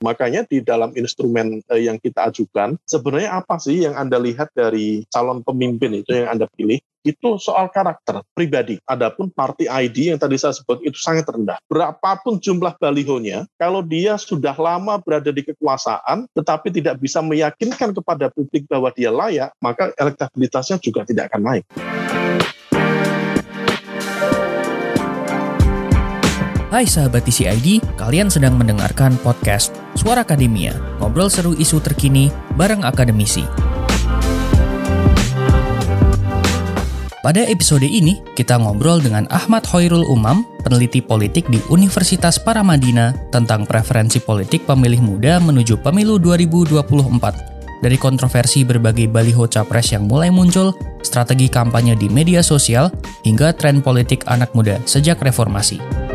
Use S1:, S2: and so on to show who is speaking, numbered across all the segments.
S1: Makanya di dalam instrumen uh, yang kita ajukan, sebenarnya apa sih yang Anda lihat dari calon pemimpin itu yang Anda pilih? itu soal karakter pribadi. Adapun party ID yang tadi saya sebut itu sangat rendah. Berapapun jumlah balihonya, kalau dia sudah lama berada di kekuasaan, tetapi tidak bisa meyakinkan kepada publik bahwa dia layak, maka elektabilitasnya juga tidak akan naik.
S2: Hai sahabat TCID, kalian sedang mendengarkan podcast Suara Akademia, ngobrol seru isu terkini bareng akademisi. Pada episode ini, kita ngobrol dengan Ahmad Hoirul Umam, peneliti politik di Universitas Paramadina tentang preferensi politik pemilih muda menuju pemilu 2024. Dari kontroversi berbagai baliho capres yang mulai muncul, strategi kampanye di media sosial, hingga tren politik anak muda sejak reformasi.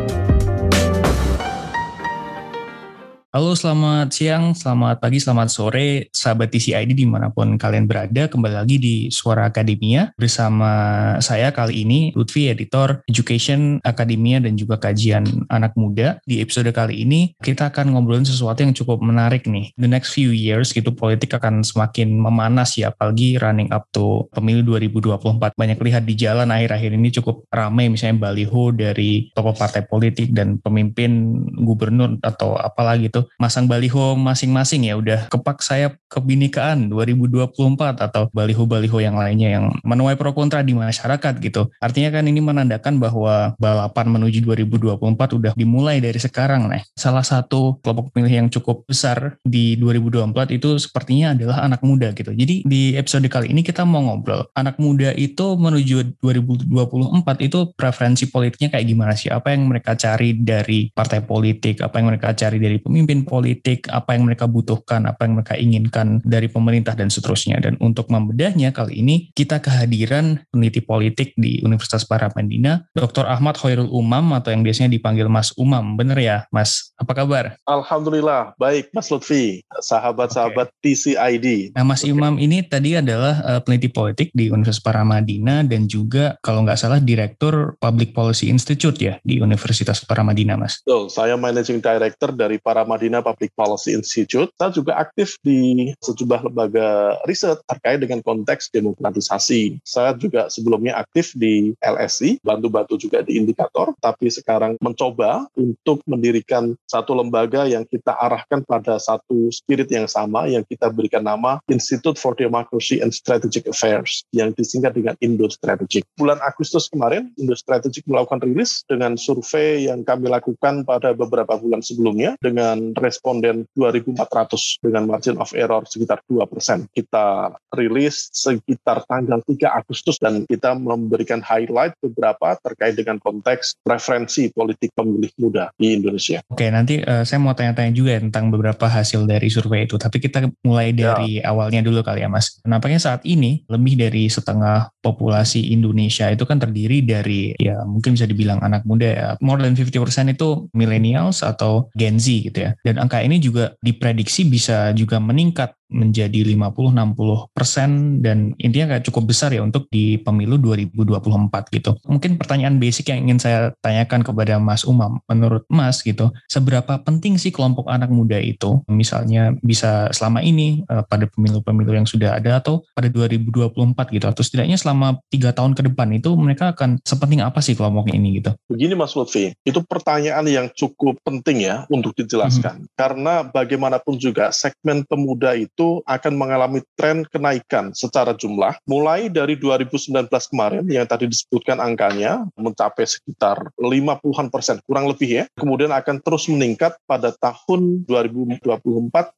S2: Halo, selamat siang, selamat pagi, selamat sore, sahabat TCID di mana pun kalian berada. Kembali lagi di Suara Akademia bersama saya kali ini, Lutfi, editor Education Akademia dan juga kajian anak muda. Di episode kali ini, kita akan ngobrolin sesuatu yang cukup menarik nih. The next few years, gitu, politik akan semakin memanas ya, apalagi running up to pemilu 2024. Banyak lihat di jalan akhir-akhir ini cukup ramai, misalnya baliho dari tokoh partai politik dan pemimpin gubernur atau apalah gitu masang baliho masing-masing ya udah kepak sayap kebinekaan 2024 atau baliho-baliho yang lainnya yang menuai pro kontra di masyarakat gitu. Artinya kan ini menandakan bahwa balapan menuju 2024 udah dimulai dari sekarang nih. Salah satu kelompok pemilih yang cukup besar di 2024 itu sepertinya adalah anak muda gitu. Jadi di episode kali ini kita mau ngobrol anak muda itu menuju 2024 itu preferensi politiknya kayak gimana sih? Apa yang mereka cari dari partai politik? Apa yang mereka cari dari pemimpin pemimpin politik, apa yang mereka butuhkan, apa yang mereka inginkan dari pemerintah dan seterusnya. Dan untuk membedahnya kali ini kita kehadiran peneliti politik di Universitas Paramadina, Dr. Ahmad Hoirul Umam atau yang biasanya dipanggil Mas Umam. Bener ya, Mas? Apa kabar?
S1: Alhamdulillah, baik Mas Lutfi, sahabat-sahabat okay. TCID.
S2: Nah, Mas okay. Imam ini tadi adalah uh, peneliti politik di Universitas Paramadina dan juga kalau nggak salah Direktur Public Policy Institute ya di Universitas Paramadina, Mas.
S1: Betul, saya Managing Director dari Paramadina Pasadena Public Policy Institute, saya juga aktif di sejumlah lembaga riset terkait dengan konteks demokratisasi. Saya juga sebelumnya aktif di LSI, bantu-bantu juga di indikator, tapi sekarang mencoba untuk mendirikan satu lembaga yang kita arahkan pada satu spirit yang sama, yang kita berikan nama Institute for Democracy and Strategic Affairs, yang disingkat dengan Indo Strategic. Bulan Agustus kemarin, Indo Strategic melakukan rilis dengan survei yang kami lakukan pada beberapa bulan sebelumnya dengan responden 2.400 dengan margin of error sekitar 2 persen. Kita rilis sekitar tanggal 3 Agustus dan kita memberikan highlight beberapa terkait dengan konteks preferensi politik pemilih muda di Indonesia.
S2: Oke, nanti uh, saya mau tanya-tanya juga tentang beberapa hasil dari survei itu, tapi kita mulai ya. dari ya. awalnya dulu kali ya Mas. Nampaknya saat ini lebih dari setengah populasi Indonesia itu kan terdiri dari ya mungkin bisa dibilang anak muda ya. More than 50% itu millennials atau Gen Z gitu ya. Dan angka ini juga diprediksi bisa juga meningkat menjadi 50-60 persen dan intinya kayak cukup besar ya untuk di pemilu 2024 gitu. Mungkin pertanyaan basic yang ingin saya tanyakan kepada Mas Umam, menurut Mas gitu, seberapa penting sih kelompok anak muda itu misalnya bisa selama ini uh, pada pemilu-pemilu yang sudah ada atau pada 2024 gitu atau setidaknya selama tiga tahun ke depan itu mereka akan sepenting apa sih kelompok ini gitu?
S1: Begini Mas Lutfi, itu pertanyaan yang cukup penting ya untuk dijelaskan mm -hmm. karena bagaimanapun juga segmen pemuda itu itu akan mengalami tren kenaikan secara jumlah. Mulai dari 2019 kemarin yang tadi disebutkan angkanya mencapai sekitar 50-an persen kurang lebih ya. Kemudian akan terus meningkat pada tahun 2024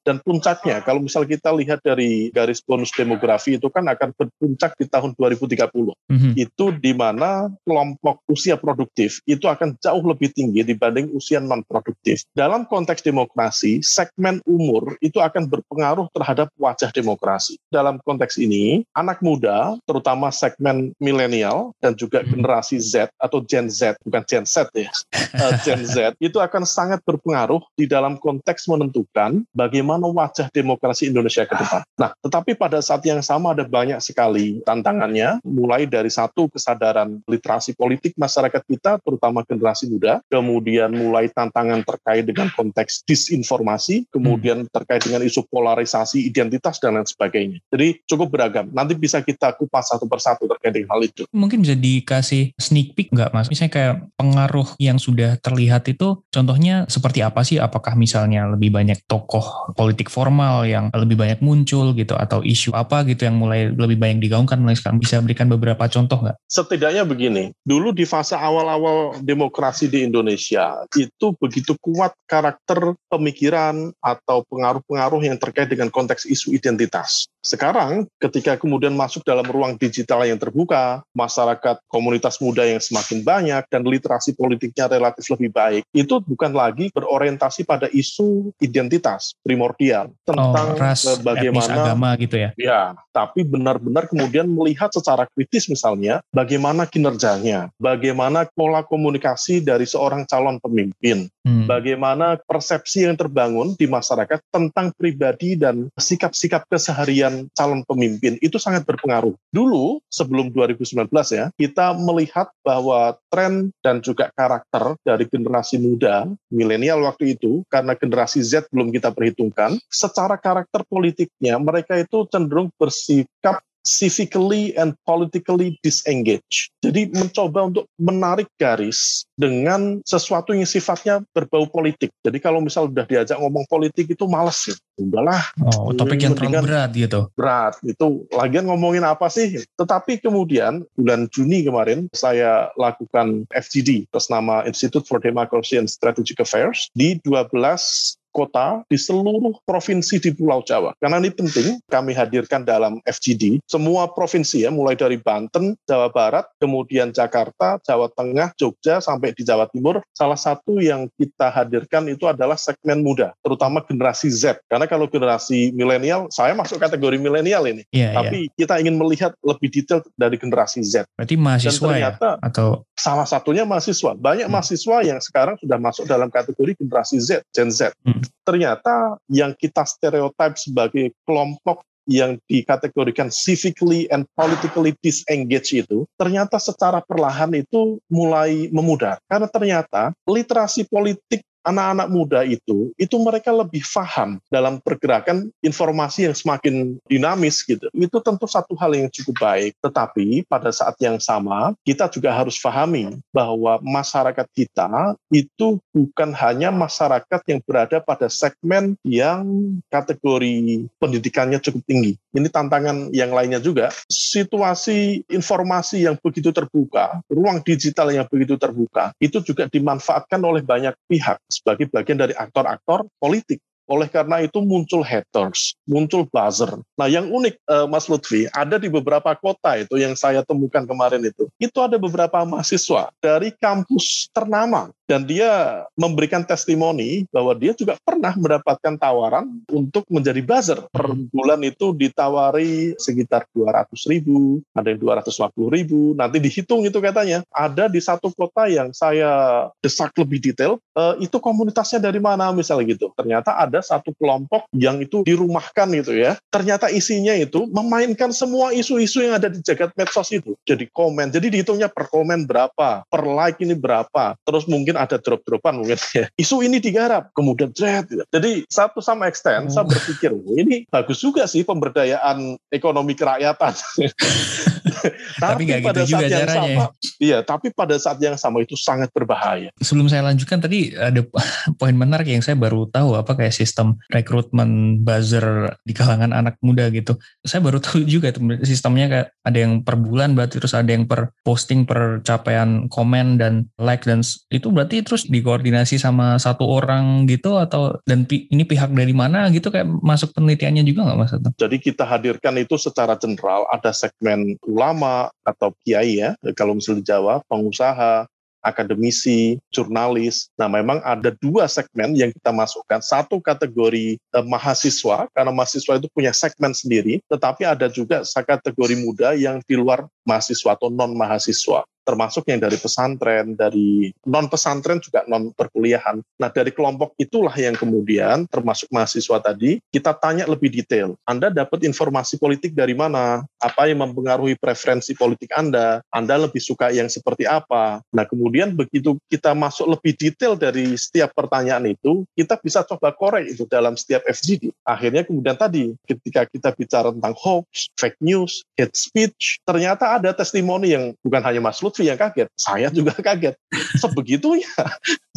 S1: dan puncaknya. Kalau misal kita lihat dari garis bonus demografi itu kan akan berpuncak di tahun 2030 mm-hmm. itu di mana kelompok usia produktif itu akan jauh lebih tinggi dibanding usia non produktif dalam konteks demokrasi segmen umur itu akan berpengaruh terhadap terhadap wajah demokrasi. Dalam konteks ini, anak muda, terutama segmen milenial dan juga hmm. generasi Z atau Gen Z, bukan Gen Z ya, uh, Gen Z, itu akan sangat berpengaruh di dalam konteks menentukan bagaimana wajah demokrasi Indonesia ke depan. Nah, tetapi pada saat yang sama ada banyak sekali tantangannya, mulai dari satu kesadaran literasi politik masyarakat kita, terutama generasi muda, kemudian mulai tantangan terkait dengan konteks disinformasi, kemudian terkait dengan isu polarisasi identitas dan lain sebagainya. Jadi cukup beragam. Nanti bisa kita kupas satu persatu terkait dengan hal itu.
S2: Mungkin bisa dikasih sneak peek nggak mas? Misalnya kayak pengaruh yang sudah terlihat itu contohnya seperti apa sih? Apakah misalnya lebih banyak tokoh politik formal yang lebih banyak muncul gitu atau isu apa gitu yang mulai lebih banyak digaungkan mulai sekarang? Bisa berikan beberapa contoh nggak?
S1: Setidaknya begini, dulu di fase awal-awal demokrasi di Indonesia itu begitu kuat karakter pemikiran atau pengaruh-pengaruh yang terkait dengan konteks isu identitas. Sekarang ketika kemudian masuk dalam ruang digital yang terbuka, masyarakat komunitas muda yang semakin banyak dan literasi politiknya relatif lebih baik, itu bukan lagi berorientasi pada isu identitas primordial tentang
S2: oh, ras, bagaimana etnis, agama gitu ya.
S1: Ya, tapi benar-benar kemudian melihat secara kritis misalnya bagaimana kinerjanya, bagaimana pola komunikasi dari seorang calon pemimpin, hmm. bagaimana persepsi yang terbangun di masyarakat tentang pribadi dan sikap-sikap keseharian calon pemimpin itu sangat berpengaruh. Dulu sebelum 2019 ya, kita melihat bahwa tren dan juga karakter dari generasi muda, milenial waktu itu, karena generasi Z belum kita perhitungkan, secara karakter politiknya mereka itu cenderung bersikap civically and politically disengaged. Jadi mencoba untuk menarik garis dengan sesuatu yang sifatnya berbau politik. Jadi kalau misal udah diajak ngomong politik itu males ya. Udahlah.
S2: Oh, topik yang terlalu berat gitu.
S1: Berat. Itu lagian ngomongin apa sih? Tetapi kemudian bulan Juni kemarin saya lakukan FGD atas nama Institute for Democracy and Strategic Affairs di 12 kota di seluruh provinsi di Pulau Jawa. Karena ini penting kami hadirkan dalam FGD semua provinsi ya, mulai dari Banten, Jawa Barat, kemudian Jakarta, Jawa Tengah, Jogja, sampai di Jawa Timur. Salah satu yang kita hadirkan itu adalah segmen muda, terutama generasi Z. Karena kalau generasi milenial, saya masuk kategori milenial ini. Yeah, iya. Tapi yeah. kita ingin melihat lebih detail dari generasi Z.
S2: Berarti mahasiswa Dan ternyata, ya? Atau
S1: salah satunya mahasiswa. Banyak hmm. mahasiswa yang sekarang sudah masuk dalam kategori generasi Z, Gen Z. Hmm ternyata yang kita stereotip sebagai kelompok yang dikategorikan civically and politically disengaged itu ternyata secara perlahan itu mulai memudar. Karena ternyata literasi politik anak-anak muda itu, itu mereka lebih paham dalam pergerakan informasi yang semakin dinamis gitu. Itu tentu satu hal yang cukup baik. Tetapi pada saat yang sama, kita juga harus pahami bahwa masyarakat kita itu bukan hanya masyarakat yang berada pada segmen yang kategori pendidikannya cukup tinggi. Ini tantangan yang lainnya juga. Situasi informasi yang begitu terbuka, ruang digital yang begitu terbuka, itu juga dimanfaatkan oleh banyak pihak sebagai bagian dari aktor-aktor politik. Oleh karena itu muncul haters, muncul buzzer. Nah yang unik uh, Mas Lutfi, ada di beberapa kota itu yang saya temukan kemarin itu. Itu ada beberapa mahasiswa dari kampus ternama dan dia memberikan testimoni bahwa dia juga pernah mendapatkan tawaran untuk menjadi buzzer. Per bulan itu ditawari sekitar 200 ribu, ada yang 250 ribu, nanti dihitung itu katanya. Ada di satu kota yang saya desak lebih detail, uh, itu komunitasnya dari mana misalnya gitu. Ternyata ada satu kelompok yang itu dirumahkan gitu ya. Ternyata isinya itu memainkan semua isu-isu yang ada di jagat medsos itu. Jadi komen, jadi dihitungnya per komen berapa, per like ini berapa, terus mungkin ada drop-dropan mungkin ya. Isu ini digarap, kemudian dread. Gitu. Jadi satu sama extent, oh. saya berpikir, ini bagus juga sih pemberdayaan ekonomi kerakyatan.
S2: tapi, tapi pada gitu saat yang
S1: sama, iya, tapi pada saat yang sama itu sangat berbahaya.
S2: Sebelum saya lanjutkan tadi ada poin menarik yang saya baru tahu apa kayak sistem rekrutmen buzzer di kalangan anak muda gitu. Saya baru tahu juga itu sistemnya kayak ada yang per bulan berarti terus ada yang per posting per capaian komen dan like dan itu berarti terus dikoordinasi sama satu orang gitu atau dan ini pihak dari mana gitu kayak masuk penelitiannya juga nggak mas?
S1: Jadi kita hadirkan itu secara general ada segmen ulama atau kiai ya, kalau misalnya di Jawa, pengusaha, akademisi, jurnalis. Nah, memang ada dua segmen yang kita masukkan. Satu kategori eh, mahasiswa, karena mahasiswa itu punya segmen sendiri, tetapi ada juga kategori muda yang di luar mahasiswa atau non-mahasiswa termasuk yang dari pesantren, dari non pesantren juga non perkuliahan. Nah dari kelompok itulah yang kemudian termasuk mahasiswa tadi kita tanya lebih detail. Anda dapat informasi politik dari mana? Apa yang mempengaruhi preferensi politik Anda? Anda lebih suka yang seperti apa? Nah kemudian begitu kita masuk lebih detail dari setiap pertanyaan itu, kita bisa coba korek itu dalam setiap FGD. Akhirnya kemudian tadi ketika kita bicara tentang hoax, fake news, hate speech, ternyata ada testimoni yang bukan hanya Mas Lutfi yang kaget, saya juga kaget. Sebegitunya.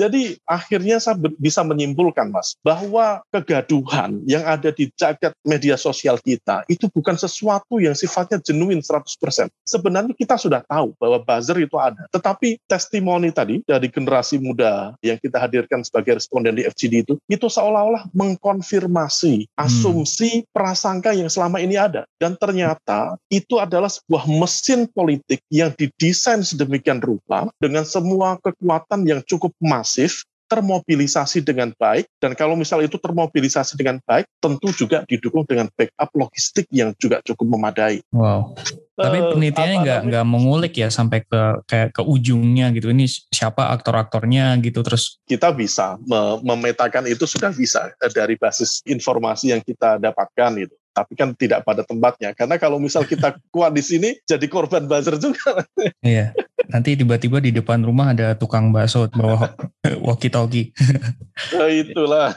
S1: Jadi akhirnya saya bisa menyimpulkan Mas, bahwa kegaduhan yang ada di jagat media sosial kita itu bukan sesuatu yang sifatnya genuine 100%. Sebenarnya kita sudah tahu bahwa buzzer itu ada. Tetapi testimoni tadi dari generasi muda yang kita hadirkan sebagai responden di FGD itu, itu seolah-olah mengkonfirmasi asumsi prasangka yang selama ini ada. Dan ternyata itu adalah sebuah mesin politik yang didesain sedemikian rupa dengan semua kekuatan yang cukup masif termobilisasi dengan baik dan kalau misal itu termobilisasi dengan baik tentu juga didukung dengan backup logistik yang juga cukup memadai.
S2: Wow. Tapi eh, penelitiannya nggak nggak mengulik ya sampai ke kayak ke ujungnya gitu. Ini siapa aktor-aktornya gitu terus.
S1: Kita bisa memetakan itu sudah bisa eh, dari basis informasi yang kita dapatkan itu tapi kan tidak pada tempatnya. Karena kalau misal kita kuat di sini, jadi korban buzzer juga.
S2: Iya. Nanti tiba-tiba di depan rumah ada tukang bakso bawa walkie-talkie.
S1: oh, itulah.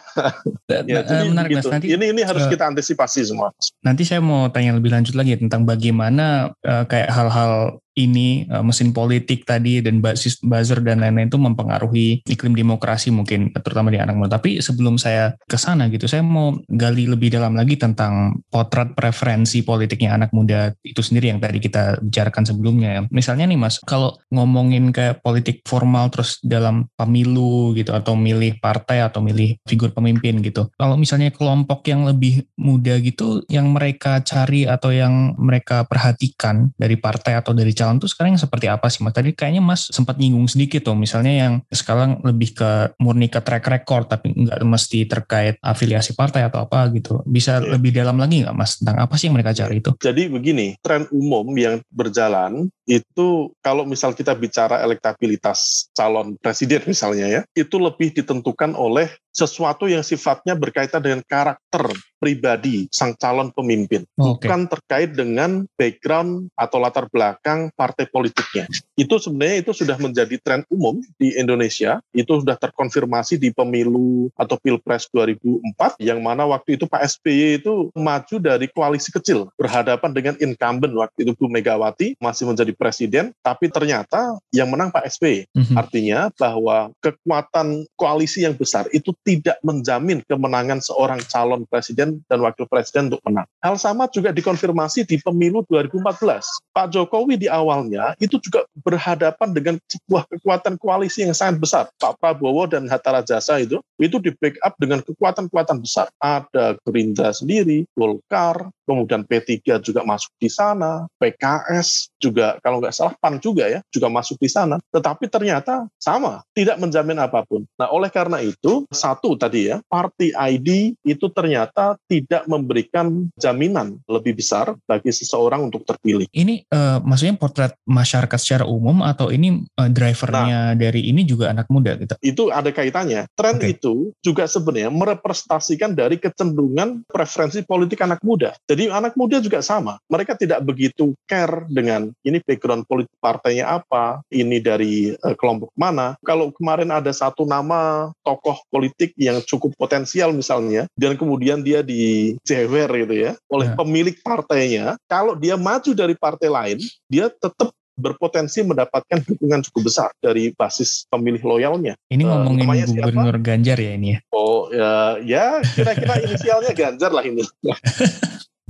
S1: ya, jadi menarik gitu. mas. Nanti, ini ini harus uh, kita antisipasi semua.
S2: Nanti saya mau tanya lebih lanjut lagi tentang bagaimana uh, kayak hal-hal ini uh, mesin politik tadi dan basis buzzer dan lain-lain itu mempengaruhi iklim demokrasi mungkin terutama di anak muda. Tapi sebelum saya ke sana gitu, saya mau gali lebih dalam lagi tentang potret preferensi politiknya anak muda itu sendiri yang tadi kita bicarakan sebelumnya. Ya. Misalnya nih Mas, kalau ngomongin kayak politik formal terus dalam pemilu gitu atau milih partai atau milih figur pemimpin gitu. Kalau misalnya kelompok yang lebih muda gitu yang mereka cari atau yang mereka perhatikan dari partai atau dari calon tuh sekarang yang seperti apa sih mas? Tadi kayaknya mas sempat nyinggung sedikit tuh, misalnya yang sekarang lebih ke murni ke track record tapi nggak mesti terkait afiliasi partai atau apa gitu. Bisa ya. lebih dalam lagi nggak mas tentang apa sih yang mereka cari itu?
S1: Jadi begini, tren umum yang berjalan itu kalau misal kita bicara elektabilitas calon presiden misalnya ya, itu lebih ditentukan oleh sesuatu yang sifatnya berkaitan dengan karakter pribadi sang calon pemimpin, okay. bukan terkait dengan background atau latar belakang partai politiknya. Itu sebenarnya itu sudah menjadi tren umum di Indonesia, itu sudah terkonfirmasi di pemilu atau Pilpres 2004 yang mana waktu itu Pak SBY itu maju dari koalisi kecil berhadapan dengan incumbent waktu itu Bu Megawati masih menjadi presiden, tapi ternyata yang menang Pak SBY. Mm -hmm. Artinya bahwa kekuatan koalisi yang besar itu tidak menjamin kemenangan seorang calon presiden dan wakil presiden untuk menang. Hal sama juga dikonfirmasi di pemilu 2014. Pak Jokowi di awalnya itu juga berhadapan dengan sebuah kekuatan koalisi yang sangat besar. Pak Prabowo dan Hatta Rajasa itu itu di backup dengan kekuatan-kekuatan besar. Ada Gerindra sendiri, Golkar, kemudian P3 juga masuk di sana, PKS juga kalau nggak salah PAN juga ya, juga masuk di sana. Tetapi ternyata sama, tidak menjamin apa pun. Nah oleh karena itu, satu tadi ya, party ID itu ternyata tidak memberikan jaminan lebih besar bagi seseorang untuk terpilih.
S2: Ini uh, maksudnya potret masyarakat secara umum atau ini uh, drivernya nah, dari ini juga anak muda gitu?
S1: Itu ada kaitannya. Tren okay. itu juga sebenarnya merepresentasikan dari kecenderungan preferensi politik anak muda. Jadi anak muda juga sama. Mereka tidak begitu care dengan ini background politik partainya apa, ini dari uh, kelompok mana. Kalau kemarin ada satu nama tokoh politik yang cukup potensial misalnya, dan kemudian dia dijewer gitu ya oleh ya. pemilik partainya, kalau dia maju dari partai lain, dia tetap berpotensi mendapatkan dukungan cukup besar dari basis pemilih loyalnya.
S2: Ini uh, ngomongin Gubernur siapa? Ganjar ya ini ya?
S1: Oh ya, ya kira-kira inisialnya Ganjar lah ini.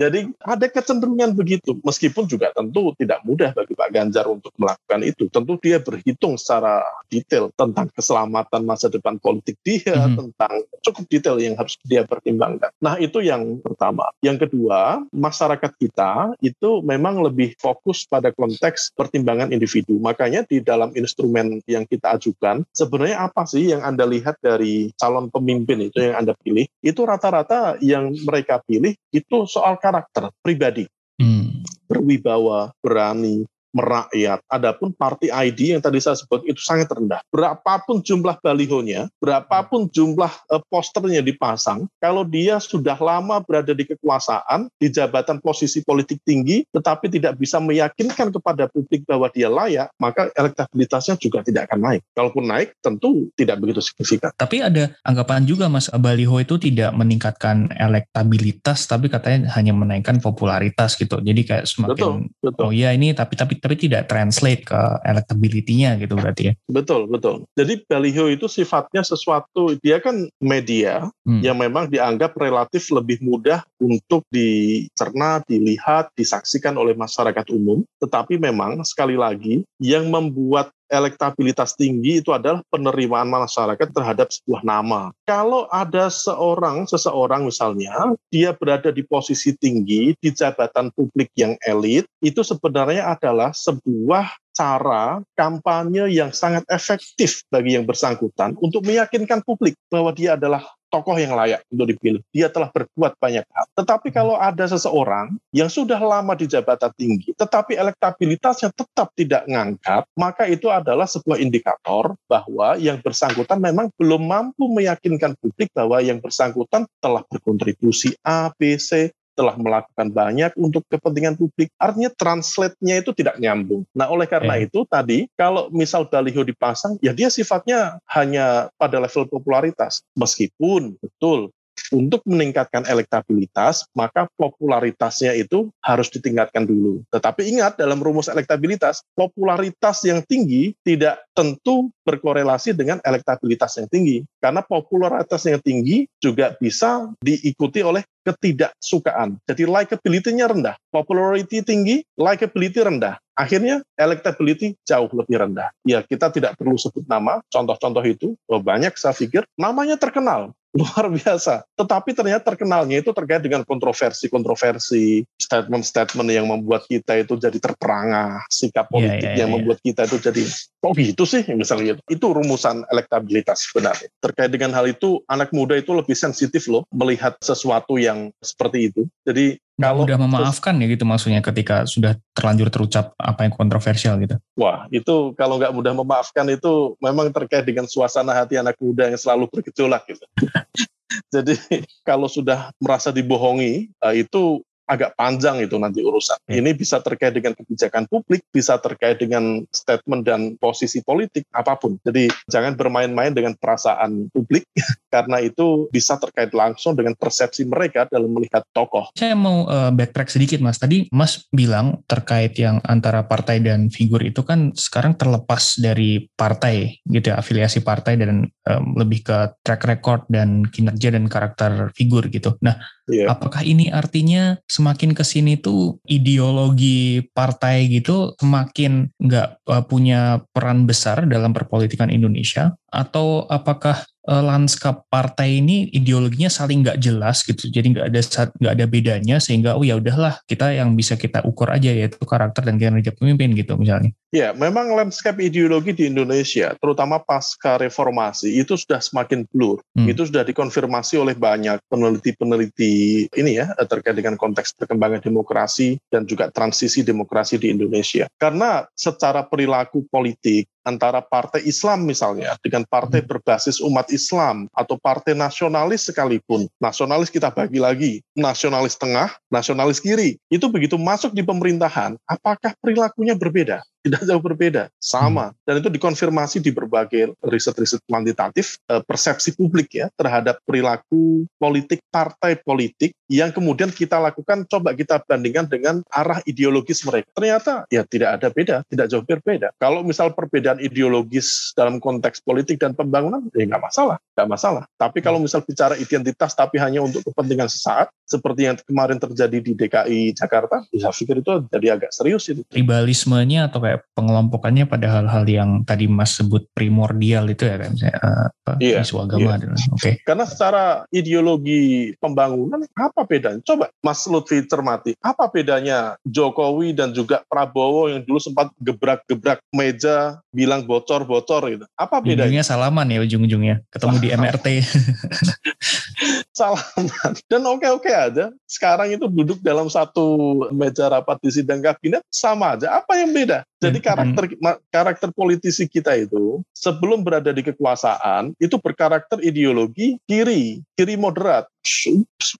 S1: Jadi ada kecenderungan begitu, meskipun juga tentu tidak mudah bagi Pak Ganjar untuk melakukan itu. Tentu dia berhitung secara detail tentang keselamatan masa depan politik dia, mm -hmm. tentang cukup detail yang harus dia pertimbangkan. Nah itu yang pertama. Yang kedua, masyarakat kita itu memang lebih fokus pada konteks pertimbangan individu. Makanya di dalam instrumen yang kita ajukan, sebenarnya apa sih yang Anda lihat dari calon pemimpin itu yang Anda pilih? Itu rata-rata yang mereka pilih itu soal karakter pribadi. Hmm. Berwibawa, berani, merakyat. Adapun party ID yang tadi saya sebut itu sangat rendah. Berapapun jumlah balihonya, berapapun jumlah uh, posternya dipasang, kalau dia sudah lama berada di kekuasaan, di jabatan posisi politik tinggi, tetapi tidak bisa meyakinkan kepada publik bahwa dia layak, maka elektabilitasnya juga tidak akan naik. Kalaupun naik, tentu tidak begitu signifikan.
S2: Tapi ada anggapan juga, Mas, baliho itu tidak meningkatkan elektabilitas, tapi katanya hanya menaikkan popularitas gitu. Jadi kayak semakin, betul, betul. oh ya ini tapi tapi tapi tidak translate ke electability-nya gitu berarti ya.
S1: Betul, betul. Jadi baliho itu sifatnya sesuatu dia kan media hmm. yang memang dianggap relatif lebih mudah untuk dicerna, dilihat, disaksikan oleh masyarakat umum, tetapi memang sekali lagi yang membuat elektabilitas tinggi itu adalah penerimaan masyarakat terhadap sebuah nama. Kalau ada seorang, seseorang misalnya, dia berada di posisi tinggi, di jabatan publik yang elit, itu sebenarnya adalah sebuah cara kampanye yang sangat efektif bagi yang bersangkutan untuk meyakinkan publik bahwa dia adalah tokoh yang layak untuk dipilih. Dia telah berbuat banyak hal. Tetapi kalau ada seseorang yang sudah lama di jabatan tinggi, tetapi elektabilitasnya tetap tidak ngangkat, maka itu adalah sebuah indikator bahwa yang bersangkutan memang belum mampu meyakinkan publik bahwa yang bersangkutan telah berkontribusi A, B, C, telah melakukan banyak untuk kepentingan publik. Artinya translate-nya itu tidak nyambung. Nah, oleh karena eh. itu tadi kalau misal baliho dipasang, ya dia sifatnya hanya pada level popularitas. Meskipun betul untuk meningkatkan elektabilitas, maka popularitasnya itu harus ditingkatkan dulu. Tetapi ingat, dalam rumus elektabilitas, popularitas yang tinggi tidak tentu berkorelasi dengan elektabilitas yang tinggi. Karena popularitas yang tinggi juga bisa diikuti oleh ketidaksukaan. Jadi likability-nya rendah. Popularity tinggi, likability rendah. Akhirnya electability jauh lebih rendah. Ya kita tidak perlu sebut nama, contoh-contoh itu oh, banyak saya pikir namanya terkenal luar biasa. Tetapi ternyata terkenalnya itu terkait dengan kontroversi-kontroversi, statement-statement yang membuat kita itu jadi terperangah, sikap iya, politik yeah, yeah, yang yeah. membuat kita itu jadi kok gitu sih misalnya gitu. Itu rumusan elektabilitas sebenarnya. Terkait dengan hal itu anak muda itu lebih sensitif loh melihat sesuatu yang seperti itu. Jadi
S2: kalau udah memaafkan ya gitu maksudnya ketika sudah terlanjur terucap apa yang kontroversial gitu.
S1: Wah, itu kalau nggak mudah memaafkan itu memang terkait dengan suasana hati anak muda yang selalu bergejolak gitu. Jadi kalau sudah merasa dibohongi, eh, itu agak panjang itu nanti urusan. Hmm. Ini bisa terkait dengan kebijakan publik, bisa terkait dengan statement dan posisi politik, apa pun. Jadi jangan bermain-main dengan perasaan publik, karena itu bisa terkait langsung dengan persepsi mereka dalam melihat tokoh.
S2: Saya mau uh, backtrack sedikit mas. Tadi mas bilang terkait yang antara partai dan figur itu kan sekarang terlepas dari partai gitu ya, afiliasi partai dan um, lebih ke track record dan kinerja dan karakter figur gitu. Nah, yeah. apakah ini artinya semakin ke sini tuh ideologi partai gitu semakin nggak uh, punya peran besar dalam perpolitikan Indonesia atau apakah uh, lanskap partai ini ideologinya saling nggak jelas gitu. Jadi nggak ada nggak ada bedanya sehingga oh ya udahlah kita yang bisa kita ukur aja yaitu karakter dan kinerja pemimpin gitu misalnya.
S1: Ya memang lanskap ideologi di Indonesia terutama pasca reformasi itu sudah semakin blur. Hmm. itu sudah dikonfirmasi oleh banyak peneliti-peneliti ini ya terkait dengan konteks perkembangan demokrasi dan juga transisi demokrasi di Indonesia. Karena secara perilaku politik antara partai Islam misalnya dengan partai hmm. berbasis umat Islam atau partai nasionalis sekalipun. Nasionalis kita bagi lagi, nasionalis tengah, nasionalis kiri. Itu begitu masuk di pemerintahan, apakah perilakunya berbeda? Tidak jauh berbeda, sama. Hmm. Dan itu dikonfirmasi di berbagai riset-riset kuantitatif eh, persepsi publik ya terhadap perilaku politik partai politik yang kemudian kita lakukan coba kita bandingkan dengan arah ideologis mereka. Ternyata ya tidak ada beda, tidak jauh berbeda. Kalau misal perbedaan ideologis dalam konteks politik dan pembangunan ya nggak masalah, nggak masalah. Tapi kalau misal bicara identitas tapi hanya untuk kepentingan sesaat, seperti yang kemarin terjadi di DKI Jakarta, ya saya pikir itu jadi agak serius itu.
S2: Tribalismenya atau kayak pengelompokannya pada hal-hal yang tadi Mas sebut primordial itu ya kan, misalnya uh,
S1: iya,
S2: isu agama.
S1: Iya.
S2: Oke. Okay.
S1: Karena secara ideologi pembangunan apa bedanya? Coba Mas Lutfi cermati, apa bedanya Jokowi dan juga Prabowo yang dulu sempat gebrak-gebrak meja bilang bocor-bocor gitu. Apa bedanya?
S2: Ujungnya salaman ya ujung-ujungnya, ketemu di MRT.
S1: salaman. Dan oke-oke aja. Sekarang itu duduk dalam satu meja rapat di sidang kabinet sama aja. Apa yang beda? Jadi hmm, karakter karakter politisi kita itu sebelum berada di kekuasaan itu berkarakter ideologi kiri, kiri moderat.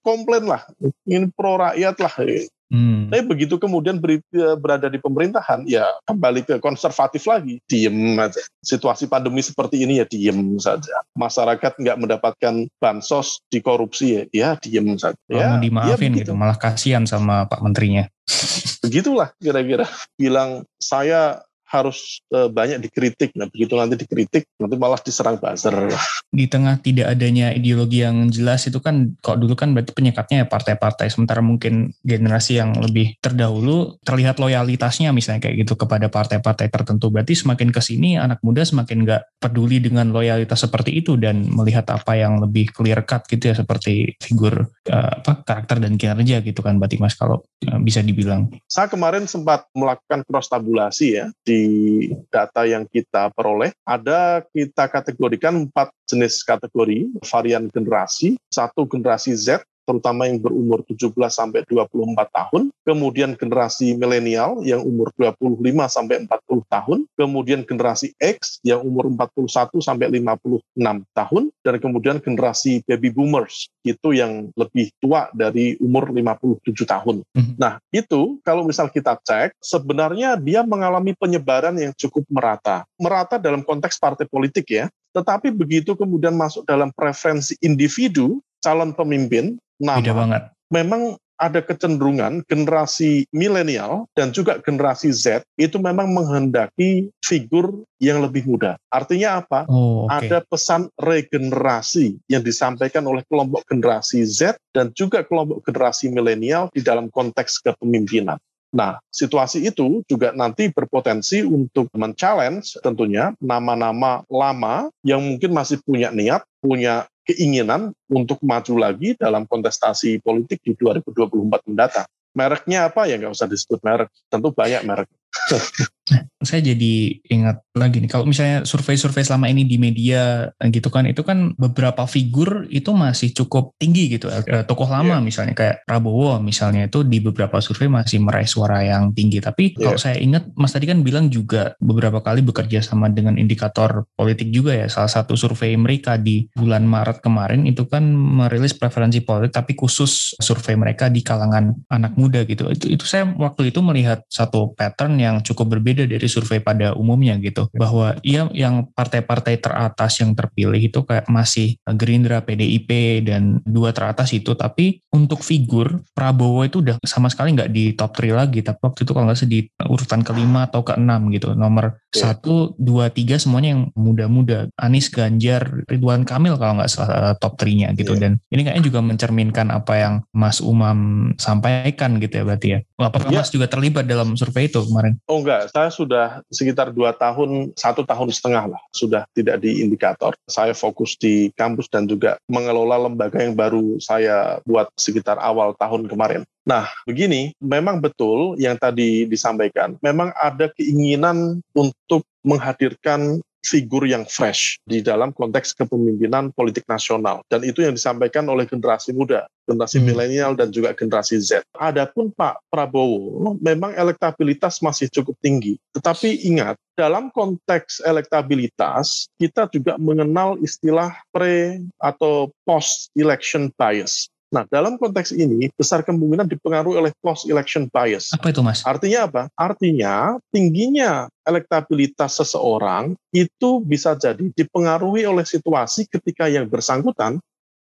S1: Komplain lah, ingin pro rakyat lah. Hmm. Tapi begitu kemudian beri, e, berada di pemerintahan, ya kembali ke konservatif lagi, diem aja. Situasi pandemi seperti ini ya diem saja. Masyarakat nggak mendapatkan bansos di korupsi ya, ya diem saja.
S2: ya, mau dimaafin ya gitu, malah kasihan sama Pak Menterinya.
S1: Begitulah kira-kira. Bilang saya harus uh, banyak dikritik. Nah, begitu nanti dikritik, nanti malah diserang buzzer.
S2: Di tengah tidak adanya ideologi yang jelas itu kan, kok dulu kan berarti penyekatnya ya partai-partai. Sementara mungkin generasi yang lebih terdahulu terlihat loyalitasnya misalnya kayak gitu kepada partai-partai tertentu. Berarti semakin ke sini anak muda semakin nggak peduli dengan loyalitas seperti itu dan melihat apa yang lebih clear cut gitu ya seperti figur uh, apa karakter dan kinerja gitu kan berarti Mas kalau uh, bisa dibilang.
S1: Saya kemarin sempat melakukan cross tabulasi ya di data yang kita peroleh, ada kita kategorikan empat jenis kategori varian generasi. Satu generasi Z, terutama yang berumur 17 sampai 24 tahun, kemudian generasi milenial yang umur 25 sampai 40 tahun, kemudian generasi X yang umur 41 sampai 56 tahun, dan kemudian generasi baby boomers itu yang lebih tua dari umur 57 tahun. Mm-hmm. Nah, itu kalau misal kita cek, sebenarnya dia mengalami penyebaran yang cukup merata. Merata dalam konteks partai politik ya, tetapi begitu kemudian masuk dalam preferensi individu, calon pemimpin, nama. Beda banget. Memang ada kecenderungan generasi milenial dan juga generasi Z itu memang menghendaki figur yang lebih muda. Artinya apa? Oh, okay. Ada pesan regenerasi yang disampaikan oleh kelompok generasi Z dan juga kelompok generasi milenial di dalam konteks kepemimpinan. Nah, situasi itu juga nanti berpotensi untuk men-challenge tentunya nama-nama lama yang mungkin masih punya niat, punya keinginan untuk maju lagi dalam kontestasi politik di 2024 mendatang. Mereknya apa ya nggak usah disebut merek, tentu banyak merek.
S2: saya jadi ingat lagi nih kalau misalnya survei-survei selama ini di media gitu kan itu kan beberapa figur itu masih cukup tinggi gitu e, tokoh lama yeah. misalnya kayak Prabowo misalnya itu di beberapa survei masih meraih suara yang tinggi tapi yeah. kalau saya ingat Mas tadi kan bilang juga beberapa kali bekerja sama dengan indikator politik juga ya salah satu survei mereka di bulan Maret kemarin itu kan merilis preferensi politik tapi khusus survei mereka di kalangan anak muda gitu itu itu saya waktu itu melihat satu pattern yang cukup berbeda dari survei pada umumnya gitu. Bahwa ia yang partai-partai teratas yang terpilih itu kayak masih Gerindra, PDIP dan dua teratas itu. Tapi untuk figur Prabowo itu udah sama sekali nggak di top 3 lagi. Tapi waktu itu kalau nggak di urutan kelima atau keenam gitu. Nomor iya. satu dua tiga semuanya yang muda-muda. Anies Ganjar Ridwan Kamil kalau nggak salah eh, top 3-nya gitu. Yeah. dan ini kayaknya juga mencerminkan apa yang Mas Umam sampaikan gitu ya berarti ya. Apakah yeah. Mas juga terlibat dalam survei itu kemarin?
S1: Oh enggak, saya sudah sekitar dua tahun, satu tahun setengah lah, sudah tidak di indikator. Saya fokus di kampus dan juga mengelola lembaga yang baru saya buat sekitar awal tahun kemarin. Nah, begini, memang betul yang tadi disampaikan, memang ada keinginan untuk menghadirkan figur yang fresh di dalam konteks kepemimpinan politik nasional. Dan itu yang disampaikan oleh generasi muda, generasi hmm. milenial dan juga generasi Z. Adapun Pak Prabowo, memang elektabilitas masih cukup tinggi. Tetapi ingat, dalam konteks elektabilitas, kita juga mengenal istilah pre atau post election bias. Nah, dalam konteks ini, besar kemungkinan dipengaruhi oleh post-election bias.
S2: Apa itu, Mas?
S1: Artinya apa? Artinya, tingginya elektabilitas seseorang itu bisa jadi dipengaruhi oleh situasi ketika yang bersangkutan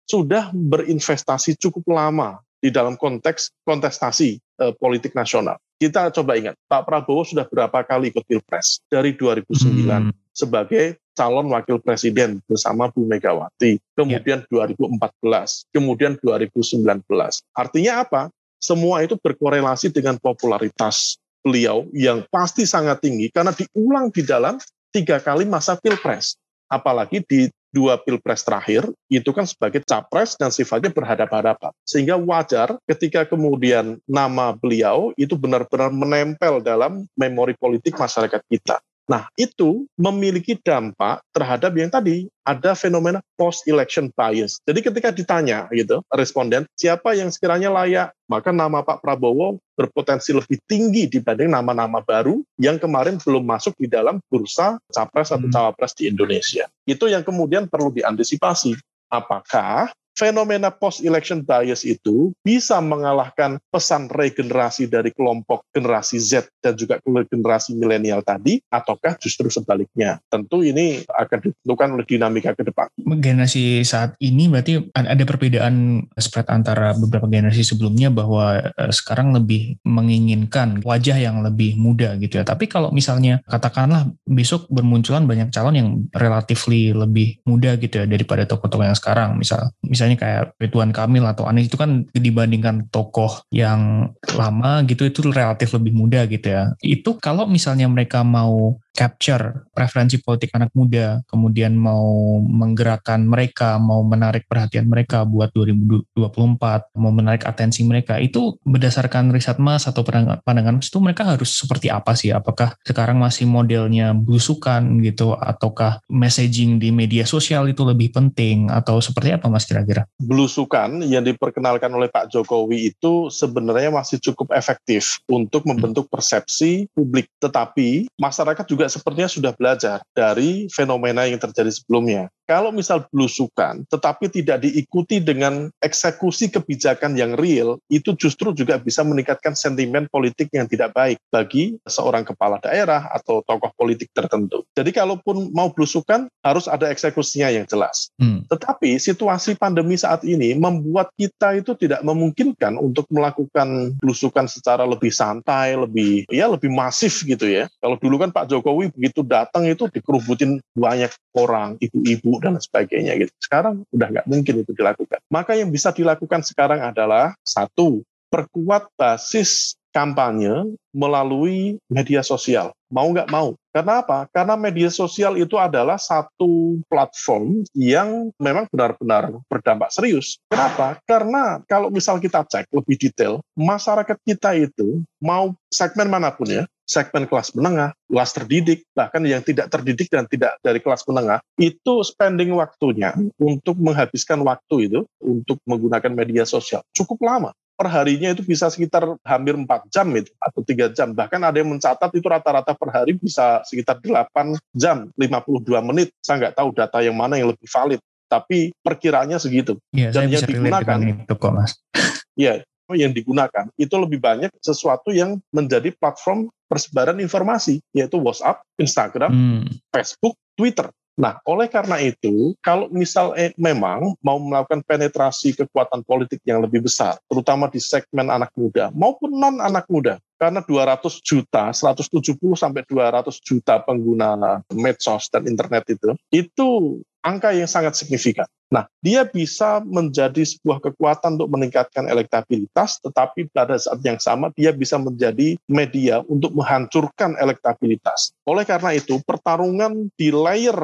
S1: sudah berinvestasi cukup lama di dalam konteks kontestasi eh, politik nasional. Kita coba ingat, Pak Prabowo sudah berapa kali ikut Pilpres? Dari 2009 hmm. sebagai calon wakil presiden bersama Bu Megawati, kemudian yeah. 2014, kemudian 2019. Artinya apa? Semua itu berkorelasi dengan popularitas beliau yang pasti sangat tinggi karena diulang di dalam tiga kali masa pilpres. Apalagi di dua pilpres terakhir itu kan sebagai capres dan sifatnya berhadapan-hadapan. Sehingga wajar ketika kemudian nama beliau itu benar-benar menempel dalam memori politik masyarakat kita. Nah, itu memiliki dampak terhadap yang tadi ada fenomena post election bias. Jadi ketika ditanya gitu responden siapa yang sekiranya layak, maka nama Pak Prabowo berpotensi lebih tinggi dibanding nama-nama baru yang kemarin belum masuk di dalam bursa capres atau hmm. cawapres di Indonesia. Itu yang kemudian perlu diantisipasi. Apakah fenomena post-election bias itu bisa mengalahkan pesan regenerasi dari kelompok generasi Z dan juga generasi milenial tadi, ataukah justru sebaliknya? Tentu ini akan ditentukan oleh dinamika ke depan.
S2: Generasi saat ini berarti ada perbedaan spread antara beberapa generasi sebelumnya bahwa eh, sekarang lebih menginginkan wajah yang lebih muda gitu ya. Tapi kalau misalnya katakanlah besok bermunculan banyak calon yang relatifly lebih muda gitu ya daripada tokoh-tokoh yang sekarang, misal misal misalnya kayak Ridwan Kamil atau Anies itu kan dibandingkan tokoh yang lama gitu itu relatif lebih muda gitu ya. Itu kalau misalnya mereka mau capture preferensi politik anak muda, kemudian mau menggerakkan mereka, mau menarik perhatian mereka buat 2024, mau menarik atensi mereka, itu berdasarkan riset mas atau pandangan mas itu mereka harus seperti apa sih? Apakah sekarang masih modelnya belusukan gitu, ataukah messaging di media sosial itu lebih penting, atau seperti apa mas kira-kira?
S1: Belusukan yang diperkenalkan oleh Pak Jokowi itu sebenarnya masih cukup efektif untuk membentuk persepsi publik, tetapi masyarakat juga juga sepertinya sudah belajar dari fenomena yang terjadi sebelumnya. Kalau misal belusukan, tetapi tidak diikuti dengan eksekusi kebijakan yang real, itu justru juga bisa meningkatkan sentimen politik yang tidak baik bagi seorang kepala daerah atau tokoh politik tertentu. Jadi kalaupun mau belusukan, harus ada eksekusinya yang jelas. Hmm. Tetapi situasi pandemi saat ini membuat kita itu tidak memungkinkan untuk melakukan belusukan secara lebih santai, lebih ya lebih masif gitu ya. Kalau dulu kan Pak Jokowi begitu datang itu dikerubutin banyak orang, ibu-ibu dan sebagainya gitu. Sekarang udah nggak mungkin itu dilakukan. Maka yang bisa dilakukan sekarang adalah satu, perkuat basis kampanye melalui media sosial. Mau nggak mau. Karena apa? Karena media sosial itu adalah satu platform yang memang benar-benar berdampak serius. Kenapa? Karena kalau misal kita cek lebih detail, masyarakat kita itu mau segmen mana pun ya, segmen kelas menengah, kelas terdidik, bahkan yang tidak terdidik dan tidak dari kelas menengah, itu spending waktunya untuk menghabiskan waktu itu untuk menggunakan media sosial cukup lama perharinya itu bisa sekitar hampir 4 jam itu atau tiga jam. Bahkan ada yang mencatat itu rata-rata per hari bisa sekitar 8 jam 52 menit. Saya nggak tahu data yang mana yang lebih valid tapi perkiraannya segitu.
S2: Ya, dan yang digunakan itu kok mas.
S1: Ya yang digunakan itu lebih banyak sesuatu yang menjadi platform persebaran informasi yaitu WhatsApp, Instagram, hmm. Facebook, Twitter Nah, oleh karena itu, kalau misal eh, memang mau melakukan penetrasi kekuatan politik yang lebih besar, terutama di segmen anak muda maupun non anak muda, karena 200 juta, 170 sampai 200 juta pengguna medsos dan internet itu, itu angka yang sangat signifikan. Nah, dia bisa menjadi sebuah kekuatan untuk meningkatkan elektabilitas, tetapi pada saat yang sama dia bisa menjadi media untuk menghancurkan elektabilitas. Oleh karena itu, pertarungan di layer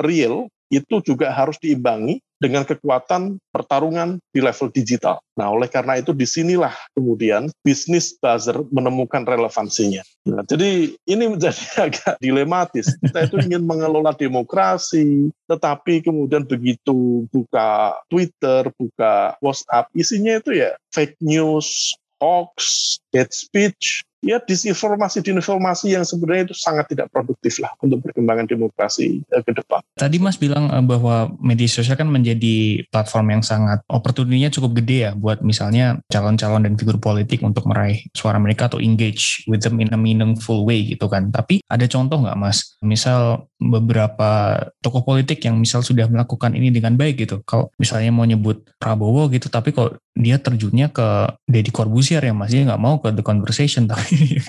S1: real itu juga harus diimbangi dengan kekuatan pertarungan di level digital. Nah, oleh karena itu di sinilah kemudian bisnis buzzer menemukan relevansinya. Nah, jadi ini menjadi agak dilematis. Kita itu ingin mengelola demokrasi, tetapi kemudian begitu buka Twitter, buka WhatsApp, isinya itu ya fake news, hoax, hate speech, ya disinformasi-disinformasi yang sebenarnya itu sangat tidak produktif lah untuk perkembangan demokrasi eh, ke depan.
S2: Tadi Mas bilang eh, bahwa media sosial kan menjadi platform yang sangat opportunity-nya cukup gede ya buat misalnya calon-calon dan figur politik untuk meraih suara mereka atau engage with them in a meaningful way gitu kan. Tapi ada contoh nggak Mas? Misal beberapa tokoh politik yang misal sudah melakukan ini dengan baik gitu. Kalau misalnya mau nyebut Prabowo gitu, tapi kok dia terjunnya ke Deddy Corbuzier ya mas, dia nggak mau ke The Conversation tapi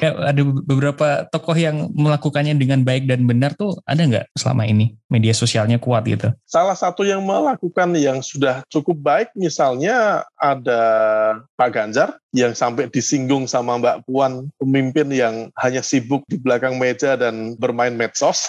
S2: ada beberapa tokoh yang melakukannya dengan baik dan benar tuh ada nggak selama ini media sosialnya kuat gitu?
S1: Salah satu yang melakukan yang sudah cukup baik misalnya ada Pak Ganjar yang sampai disinggung sama Mbak Puan, pemimpin yang hanya sibuk di belakang meja dan bermain medsos.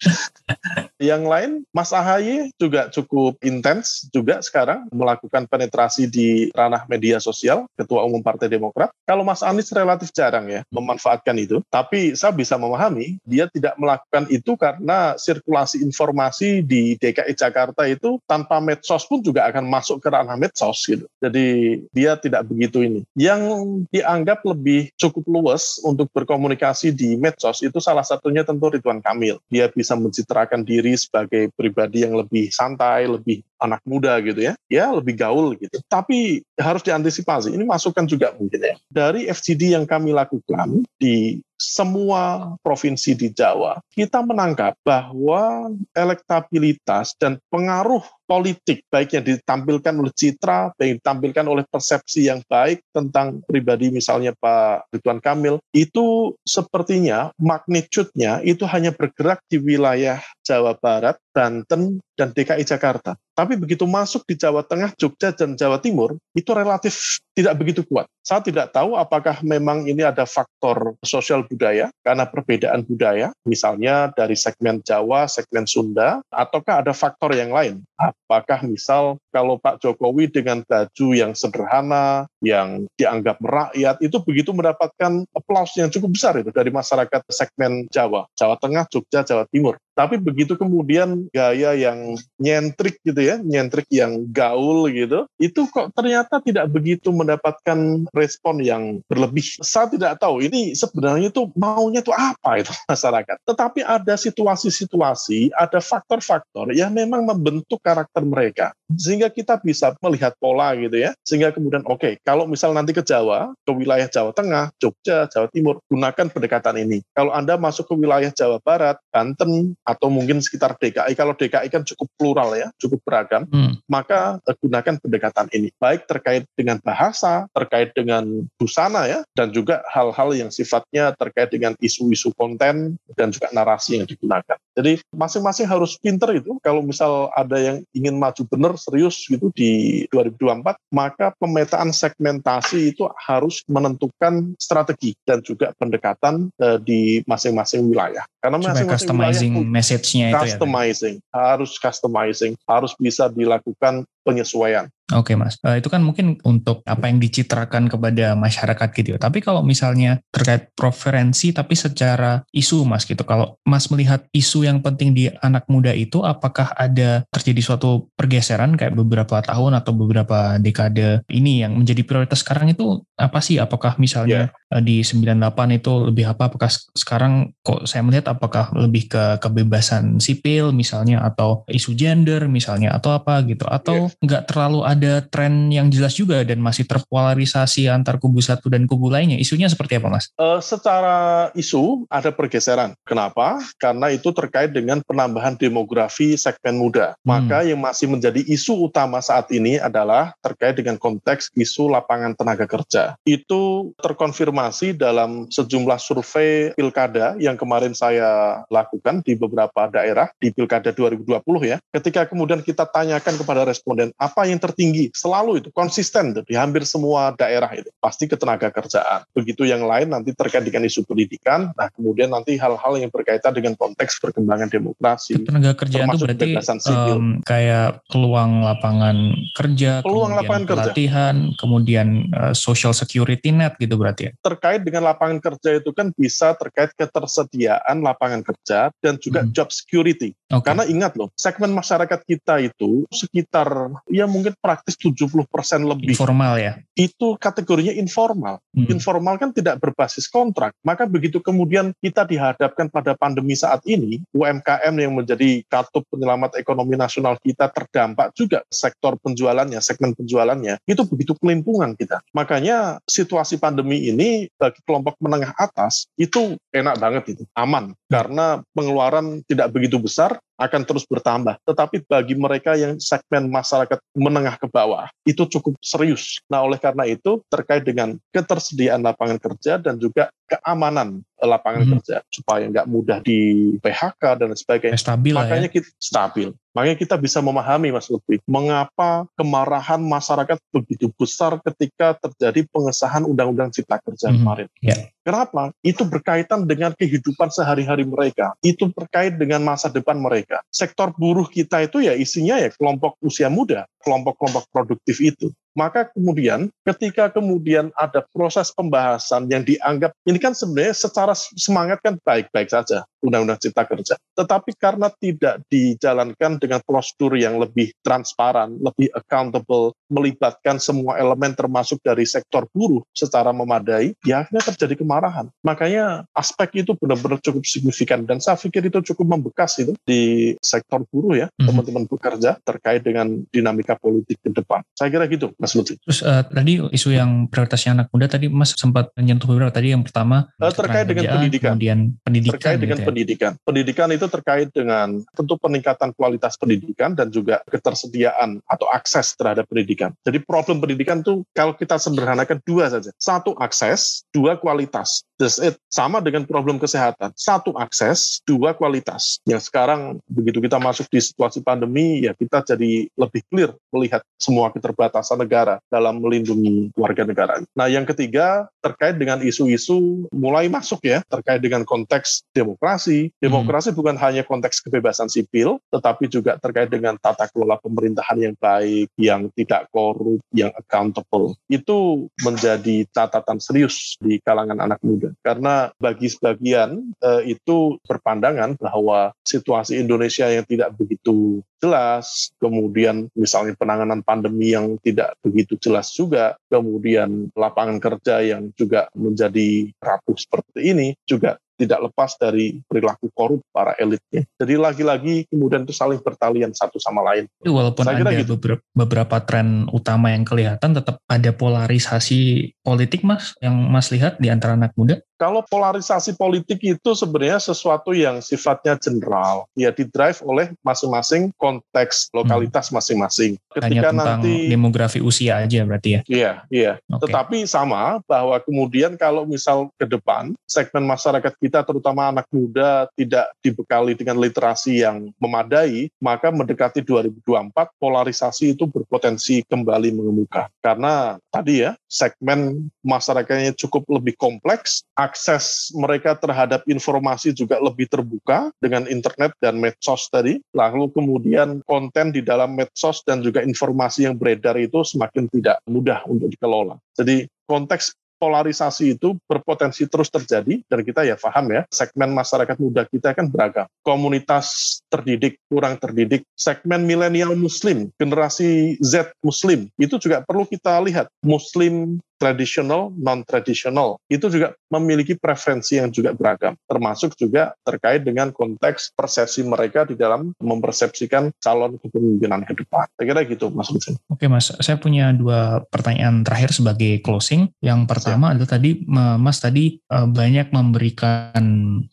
S1: yang lain, Mas Ahaye juga cukup intens juga sekarang melakukan penetrasi di ranah media sosial, Ketua Umum Partai Demokrat. Kalau Mas Anies relatif jarang ya memanfaatkan itu, tapi saya bisa memahami dia tidak melakukan itu karena sirkulasi informasi di DKI Jakarta itu tanpa medsos pun juga akan masuk ke ranah medsos gitu. Jadi dia tidak begitu itu ini. Yang dianggap lebih cukup luas untuk berkomunikasi di medsos itu salah satunya tentu Ridwan Kamil. Dia bisa mencitrakan diri sebagai pribadi yang lebih santai, lebih anak muda gitu ya, ya lebih gaul gitu. Tapi harus diantisipasi. Ini masukan juga mungkin ya. Dari FGD yang kami lakukan di semua provinsi di Jawa, kita menangkap bahwa elektabilitas dan pengaruh politik, baik yang ditampilkan oleh citra, baik yang ditampilkan oleh persepsi yang baik tentang pribadi misalnya Pak Ridwan Kamil, itu sepertinya magnitude-nya itu hanya bergerak di wilayah Jawa Barat, Banten, dan DKI Jakarta. Tapi begitu masuk di Jawa Tengah, Jogja, dan Jawa Timur, itu relatif tidak begitu kuat. Saya tidak tahu apakah memang ini ada faktor sosial budaya, karena perbedaan budaya, misalnya dari segmen Jawa, segmen Sunda, ataukah ada faktor yang lain. Apakah misal kalau Pak Jokowi dengan baju yang sederhana, yang dianggap merakyat, itu begitu mendapatkan aplaus yang cukup besar itu dari masyarakat segmen Jawa, Jawa Tengah, Jogja, Jawa Timur. Tapi begitu kemudian gaya yang nyentrik gitu ya, nyentrik yang gaul gitu, itu kok ternyata tidak begitu mendapatkan respon yang berlebih. Saya tidak tahu ini sebenarnya itu maunya itu apa itu masyarakat. Tetapi ada situasi-situasi, ada faktor-faktor yang memang membentuk karakter mereka. Sehingga kita bisa melihat pola gitu ya. Sehingga kemudian oke, okay, kalau misal nanti ke Jawa, ke wilayah Jawa Tengah, Jogja, Jawa Timur, gunakan pendekatan ini. Kalau Anda masuk ke wilayah Jawa Barat, Banten, atau mungkin sekitar DKI. Kalau DKI kan cukup plural ya, cukup beragam, hmm. maka uh, gunakan pendekatan ini. Baik terkait dengan bahasa, terkait dengan busana ya, dan juga hal-hal yang sifatnya terkait dengan isu-isu konten dan juga narasi yang digunakan. Jadi masing-masing harus pinter itu. Kalau misal ada yang ingin maju benar serius gitu di 2024, maka pemetaan segmentasi itu harus menentukan strategi dan juga pendekatan uh, di masing-masing wilayah.
S2: Karena masing-masing wilayah message-nya
S1: itu ya, customizing, ya? harus customizing, harus bisa dilakukan penyesuaian.
S2: Oke mas, uh, itu kan mungkin untuk apa yang dicitrakan kepada masyarakat gitu. Ya. Tapi kalau misalnya terkait preferensi, tapi secara isu mas gitu. Kalau mas melihat isu yang penting di anak muda itu, apakah ada terjadi suatu pergeseran kayak beberapa tahun atau beberapa dekade ini yang menjadi prioritas sekarang itu apa sih? Apakah misalnya yeah. di 98 itu lebih apa? Apakah sekarang kok saya melihat apakah lebih ke kebebasan sipil misalnya atau isu gender misalnya atau apa gitu? Atau yeah. Nggak terlalu ada tren yang jelas juga dan masih terpolarisasi antar kubu satu dan kubu lainnya. Isunya seperti apa, Mas?
S1: Uh, secara isu ada pergeseran. Kenapa? Karena itu terkait dengan penambahan demografi segmen muda. Hmm. Maka yang masih menjadi isu utama saat ini adalah terkait dengan konteks isu lapangan tenaga kerja. Itu terkonfirmasi dalam sejumlah survei pilkada yang kemarin saya lakukan di beberapa daerah di pilkada 2020 ya. Ketika kemudian kita tanyakan kepada responden apa yang tertinggi tinggi, selalu itu konsisten tuh, di hampir semua daerah itu pasti ketenaga kerjaan. Begitu yang lain nanti terkait dengan isu pendidikan, nah kemudian nanti hal-hal yang berkaitan dengan konteks perkembangan demokrasi.
S2: Ketenaga kerjaan itu berarti um, kayak peluang lapangan kerja,
S1: peluang lapangan
S2: pelatihan, kerja. kemudian uh, social security net gitu berarti ya.
S1: Terkait dengan lapangan kerja itu kan bisa terkait ketersediaan lapangan kerja dan juga hmm. job security. Okay. Karena ingat loh, segmen masyarakat kita itu sekitar ya mungkin praktis 70% lebih.
S2: Informal ya?
S1: Itu kategorinya informal. Hmm. Informal kan tidak berbasis kontrak. Maka begitu kemudian kita dihadapkan pada pandemi saat ini, UMKM yang menjadi katup penyelamat ekonomi nasional kita terdampak juga sektor penjualannya, segmen penjualannya, itu begitu kelimpungan kita. Makanya situasi pandemi ini bagi kelompok menengah atas itu enak banget itu, aman. Karena pengeluaran tidak begitu besar akan terus bertambah. Tetapi bagi mereka yang segmen masyarakat menengah ke bawah, itu cukup serius. Nah, oleh karena itu, terkait dengan ketersediaan lapangan kerja dan juga keamanan lapangan hmm. kerja supaya nggak mudah di PHK dan sebagainya.
S2: Stabil ya.
S1: Makanya ya. kita stabil. Makanya kita bisa memahami Mas Lutfi, mengapa kemarahan masyarakat begitu besar ketika terjadi pengesahan Undang-Undang Cipta Kerja hmm. kemarin. Yeah. Kenapa? Itu berkaitan dengan kehidupan sehari-hari mereka. Itu terkait dengan masa depan mereka. Sektor buruh kita itu ya isinya ya kelompok usia muda, kelompok-kelompok produktif itu. Maka kemudian ketika kemudian ada proses pembahasan yang dianggap ini kan sebenarnya secara semangat kan baik-baik saja Undang-Undang Cipta Kerja. Tetapi karena tidak dijalankan dengan prosedur yang lebih transparan, lebih accountable, melibatkan semua elemen termasuk dari sektor buruh secara memadai, ya akhirnya terjadi kemarahan. Makanya aspek itu benar-benar cukup signifikan dan saya pikir itu cukup membekas itu di sektor buruh ya, mm-hmm. teman-teman bekerja terkait dengan dinamika politik ke depan. Saya kira gitu, Mas Lutfi.
S2: Terus uh, tadi isu yang prioritasnya anak muda tadi Mas sempat menyentuh beberapa tadi yang pertama
S1: uh, terkait dengan pendidikan.
S2: Kemudian pendidikan.
S1: Terkait dengan gitu ya? Pendidikan. Pendidikan itu terkait dengan tentu peningkatan kualitas pendidikan dan juga ketersediaan atau akses terhadap pendidikan. Jadi problem pendidikan itu kalau kita sederhanakan dua saja. Satu akses, dua kualitas. That's it. Sama dengan problem kesehatan. Satu akses, dua kualitas. Yang sekarang begitu kita masuk di situasi pandemi, ya kita jadi lebih clear melihat semua keterbatasan negara dalam melindungi warga negara. Nah yang ketiga terkait dengan isu-isu mulai masuk ya, terkait dengan konteks demokrasi. Demokrasi hmm. bukan hanya konteks kebebasan sipil, tetapi juga terkait dengan tata kelola pemerintahan yang baik, yang tidak korup, yang accountable. Itu menjadi catatan serius di kalangan anak muda karena bagi sebagian uh, itu berpandangan bahwa situasi Indonesia yang tidak begitu jelas, kemudian misalnya penanganan pandemi yang tidak begitu jelas juga, kemudian lapangan kerja yang juga menjadi rapuh seperti ini juga tidak lepas dari perilaku korup para elitnya. Jadi lagi-lagi kemudian itu saling bertalian satu sama lain.
S2: Walaupun Saya ada gitu. beberapa, beberapa tren utama yang kelihatan, tetap ada polarisasi politik mas yang mas lihat di antara anak muda?
S1: Kalau polarisasi politik itu sebenarnya sesuatu yang sifatnya general, ya didrive oleh masing-masing konteks lokalitas hmm. masing-masing.
S2: Hmm. Ketika Hanya nanti demografi usia aja berarti ya?
S1: Iya, iya. Okay. Tetapi sama bahwa kemudian kalau misal ke depan segmen masyarakat kita terutama anak muda tidak dibekali dengan literasi yang memadai, maka mendekati 2024 polarisasi itu berpotensi kembali mengemuka. Karena tadi ya segmen masyarakatnya cukup lebih kompleks, akses mereka terhadap informasi juga lebih terbuka dengan internet dan medsos tadi. Lalu kemudian konten di dalam medsos dan juga informasi yang beredar itu semakin tidak mudah untuk dikelola. Jadi konteks polarisasi itu berpotensi terus terjadi dan kita ya paham ya segmen masyarakat muda kita kan beragam. Komunitas terdidik kurang terdidik segmen milenial muslim generasi Z muslim itu juga perlu kita lihat. Muslim tradisional, non-tradisional, itu juga memiliki preferensi yang juga beragam, termasuk juga terkait dengan konteks persepsi mereka di dalam mempersepsikan calon kepemimpinan ke depan. Saya kira gitu, Mas Lutfi.
S2: Oke, Mas. Saya punya dua pertanyaan terakhir sebagai closing. Yang pertama Siap. adalah tadi, Mas tadi e, banyak memberikan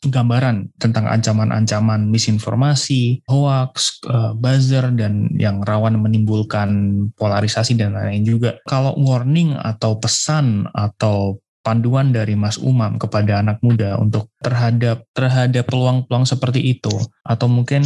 S2: gambaran tentang ancaman-ancaman misinformasi, hoax, e, buzzer, dan yang rawan menimbulkan polarisasi dan lain-lain juga. Kalau warning atau pesan pesan atau panduan dari Mas Umam kepada anak muda untuk terhadap terhadap peluang-peluang seperti itu? Atau mungkin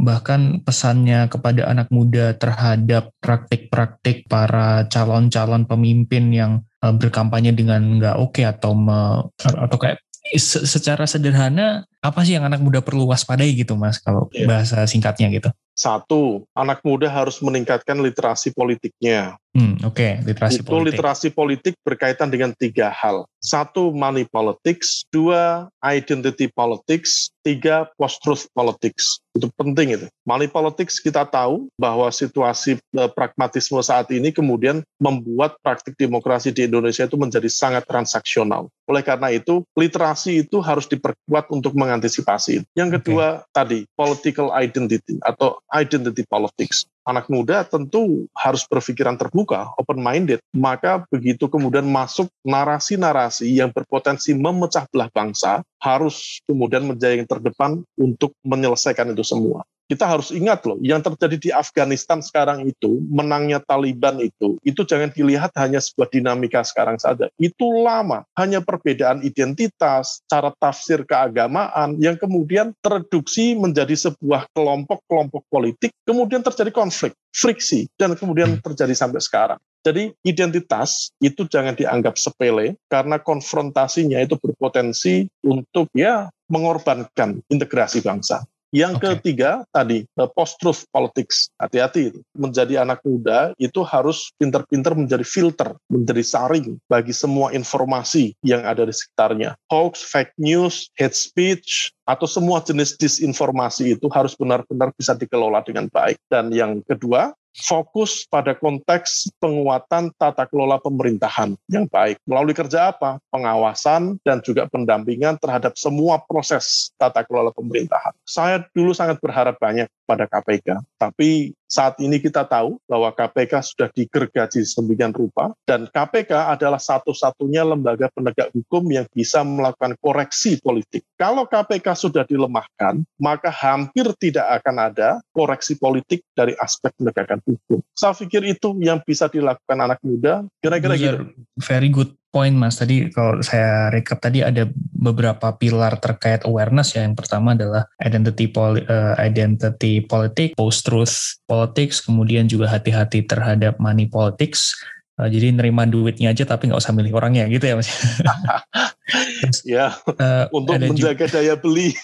S2: bahkan pesannya kepada anak muda terhadap praktik-praktik para calon-calon pemimpin yang eh, berkampanye dengan nggak oke okay atau me, atau kayak secara sederhana apa sih yang anak muda perlu waspadai gitu mas kalau yeah. bahasa singkatnya gitu
S1: satu, anak muda harus meningkatkan literasi politiknya.
S2: Hmm, Oke, okay. literasi
S1: Itu politik. literasi politik berkaitan dengan tiga hal. Satu, money politics. Dua, identity politics. Tiga, post-truth politics. Itu penting itu. Money politics kita tahu bahwa situasi eh, pragmatisme saat ini kemudian membuat praktik demokrasi di Indonesia itu menjadi sangat transaksional. Oleh karena itu, literasi itu harus diperkuat untuk mengantisipasi. Yang kedua, okay. tadi, political identity atau identity politics. Anak muda tentu harus berpikiran terbuka, open-minded. Maka begitu kemudian masuk narasi-narasi yang berpotensi memecah belah bangsa, harus kemudian menjadi yang terdepan untuk menyelesaikan itu semua kita harus ingat loh, yang terjadi di Afghanistan sekarang itu, menangnya Taliban itu, itu jangan dilihat hanya sebuah dinamika sekarang saja. Itu lama, hanya perbedaan identitas, cara tafsir keagamaan, yang kemudian tereduksi menjadi sebuah kelompok-kelompok politik, kemudian terjadi konflik, friksi, dan kemudian terjadi sampai sekarang. Jadi identitas itu jangan dianggap sepele karena konfrontasinya itu berpotensi untuk ya mengorbankan integrasi bangsa. Yang okay. ketiga tadi post-truth politics. Hati-hati itu. Menjadi anak muda itu harus pinter-pinter menjadi filter, menjadi saring bagi semua informasi yang ada di sekitarnya. Hoax, fake news, hate speech, atau semua jenis disinformasi itu harus benar-benar bisa dikelola dengan baik. Dan yang kedua, fokus pada konteks penguatan tata kelola pemerintahan yang baik. Melalui kerja apa? Pengawasan dan juga pendampingan terhadap semua proses tata kelola pemerintahan. Saya dulu sangat berharap banyak pada KPK, tapi saat ini kita tahu bahwa KPK sudah digergaji sedemikian rupa dan KPK adalah satu-satunya lembaga penegak hukum yang bisa melakukan koreksi politik. Kalau KPK sudah dilemahkan, maka hampir tidak akan ada koreksi politik dari aspek penegakan hukum. Saya pikir itu yang bisa dilakukan anak muda, kira-kira gitu.
S2: Very good point mas. Tadi kalau saya recap tadi ada beberapa pilar terkait awareness ya. Yang pertama adalah identity poli, uh, identity politik post truth politics kemudian juga hati-hati terhadap money politics. Uh, jadi nerima duitnya aja tapi nggak usah milih orangnya gitu ya mas.
S1: ya, uh, untuk menjaga juga, daya beli.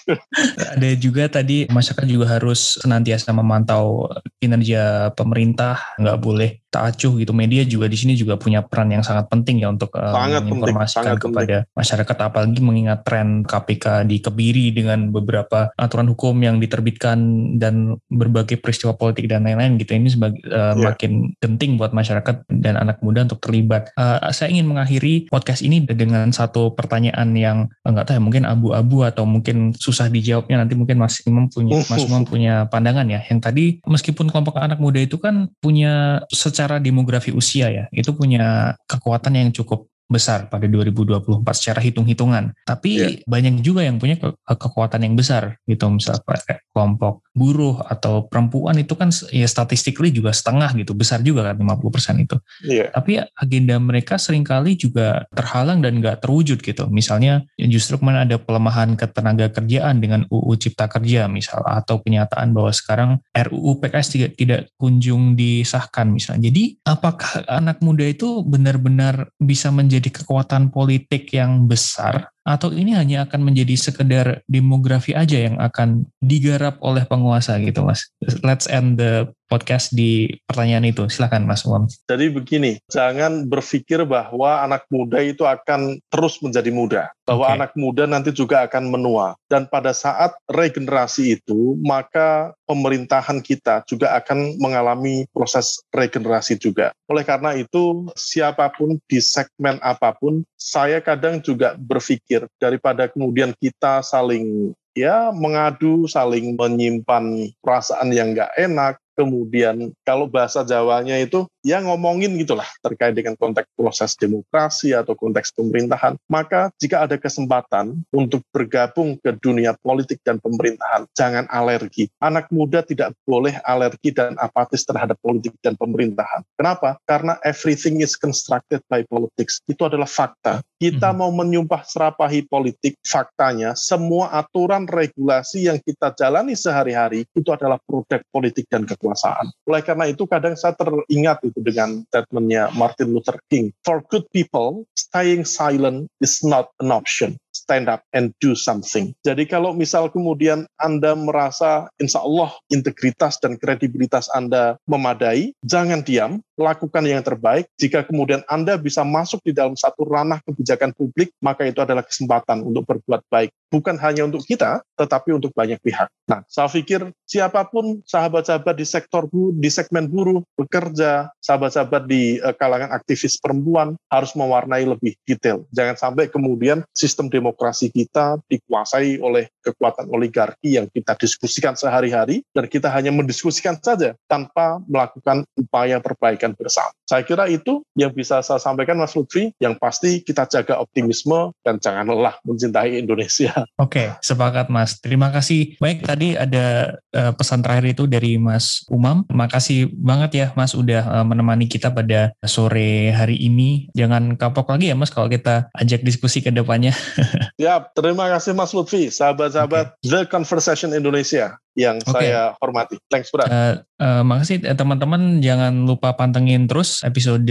S2: ada juga tadi masyarakat juga harus senantiasa memantau kinerja pemerintah, nggak boleh acuh gitu. Media juga di sini juga punya peran yang sangat penting ya untuk uh, menginformasikan kepada penting. masyarakat apalagi mengingat tren KPK di Kebiri dengan beberapa aturan hukum yang diterbitkan dan berbagai peristiwa politik dan lain-lain gitu. Ini sebagai uh, yeah. makin penting buat masyarakat dan anak muda untuk terlibat. Uh, saya ingin mengakhiri podcast ini dengan satu pertanyaan yang enggak tahu ya mungkin abu-abu atau mungkin susah dijawabnya nanti mungkin Mas Imam punya Mas Imam punya pandangan ya. Yang tadi meskipun kelompok anak muda itu kan punya secara demografi usia ya, itu punya kekuatan yang cukup besar pada 2024 secara hitung-hitungan. Tapi yeah. banyak juga yang punya ke kekuatan yang besar gitu misalnya kayak kelompok buruh atau perempuan itu kan ya statistically juga setengah gitu, besar juga kan 50% itu. Yeah. Tapi agenda mereka sering kali juga terhalang dan nggak terwujud gitu. Misalnya justru ke mana ada pelemahan ketenaga kerjaan dengan UU Cipta Kerja misal atau kenyataan bahwa sekarang RUU PKS tidak tidak kunjung disahkan misalnya. Jadi apakah anak muda itu benar-benar bisa menjadi menjadi kekuatan politik yang besar atau ini hanya akan menjadi sekedar demografi aja yang akan digarap oleh penguasa gitu mas? Let's end the podcast di pertanyaan itu. Silahkan mas Umam.
S1: Jadi begini jangan berpikir bahwa anak muda itu akan terus menjadi muda. Bahwa okay. anak muda nanti juga akan menua. Dan pada saat regenerasi itu maka pemerintahan kita juga akan mengalami proses regenerasi juga. Oleh karena itu siapa pun di segmen apa pun saya kadang juga berpikir berpikir daripada kemudian kita saling ya mengadu, saling menyimpan perasaan yang nggak enak, kemudian kalau bahasa Jawanya itu ya ngomongin gitulah terkait dengan konteks proses demokrasi atau konteks pemerintahan, maka jika ada kesempatan untuk bergabung ke dunia politik dan pemerintahan, jangan alergi. Anak muda tidak boleh alergi dan apatis terhadap politik dan pemerintahan. Kenapa? Karena everything is constructed by politics. Itu adalah fakta. Kita hmm. mau menyumpah serapahi politik, faktanya semua aturan regulasi yang kita jalani sehari-hari itu adalah produk politik dan kekuasaan kekuasaan. Oleh karena itu kadang saya teringat itu dengan statementnya Martin Luther King. For good people, staying silent is not an option stand up and do something. Jadi kalau misal kemudian Anda merasa insya Allah integritas dan kredibilitas Anda memadai, jangan diam, lakukan yang terbaik. Jika kemudian Anda bisa masuk di dalam satu ranah kebijakan publik, maka itu adalah kesempatan untuk berbuat baik. Bukan hanya untuk kita, tetapi untuk banyak pihak. Nah, saya pikir siapa pun sahabat-sahabat di sektor di segmen buruh, bekerja, sahabat-sahabat di uh, kalangan aktivis perempuan harus mewarnai lebih detail. Jangan sampai kemudian sistem demokrasi demokrasi kita dikuasai oleh kekuatan oligarki yang kita diskusikan sehari-hari dan kita hanya mendiskusikan saja tanpa melakukan upaya perbaikan bersama. Saya kira itu yang bisa saya sampaikan Mas Lutfi, yang pasti kita jaga optimisme dan jangan lelah mencintai Indonesia.
S2: Oke, sepakat Mas. Terima kasih. Baik, tadi ada uh, pesan terakhir itu dari Mas Umam. Terima kasih banget ya Mas udah uh, menemani kita pada sore hari ini. Jangan kapok lagi ya Mas kalau kita ajak diskusi ke depannya.
S1: ya, terima kasih Mas Lutfi, sahabat-sahabat okay. The Conversation Indonesia yang okay. saya hormati. Thanks, Bro. Uh,
S2: uh, makasih teman-teman. Jangan lupa pantengin terus episode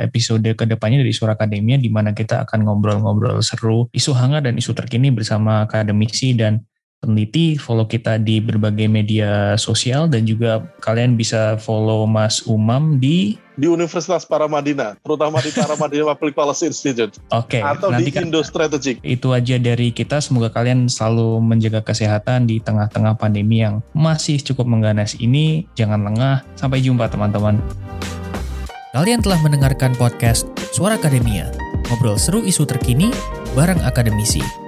S2: episode ke depannya dari Suara Akademia di mana kita akan ngobrol-ngobrol seru isu hangat dan isu terkini bersama akademisi dan peneliti, follow kita di berbagai media sosial dan juga kalian bisa follow Mas Umam di
S1: di Universitas Paramadina, terutama di Paramadina Public Policy Institute.
S2: Oke. Okay,
S1: atau nanti di Indo Strategic.
S2: Itu aja dari kita. Semoga kalian selalu menjaga kesehatan di tengah-tengah pandemi yang masih cukup mengganas ini. Jangan lengah. Sampai jumpa teman-teman. Kalian telah mendengarkan podcast Suara Akademia. Ngobrol seru isu terkini bareng akademisi.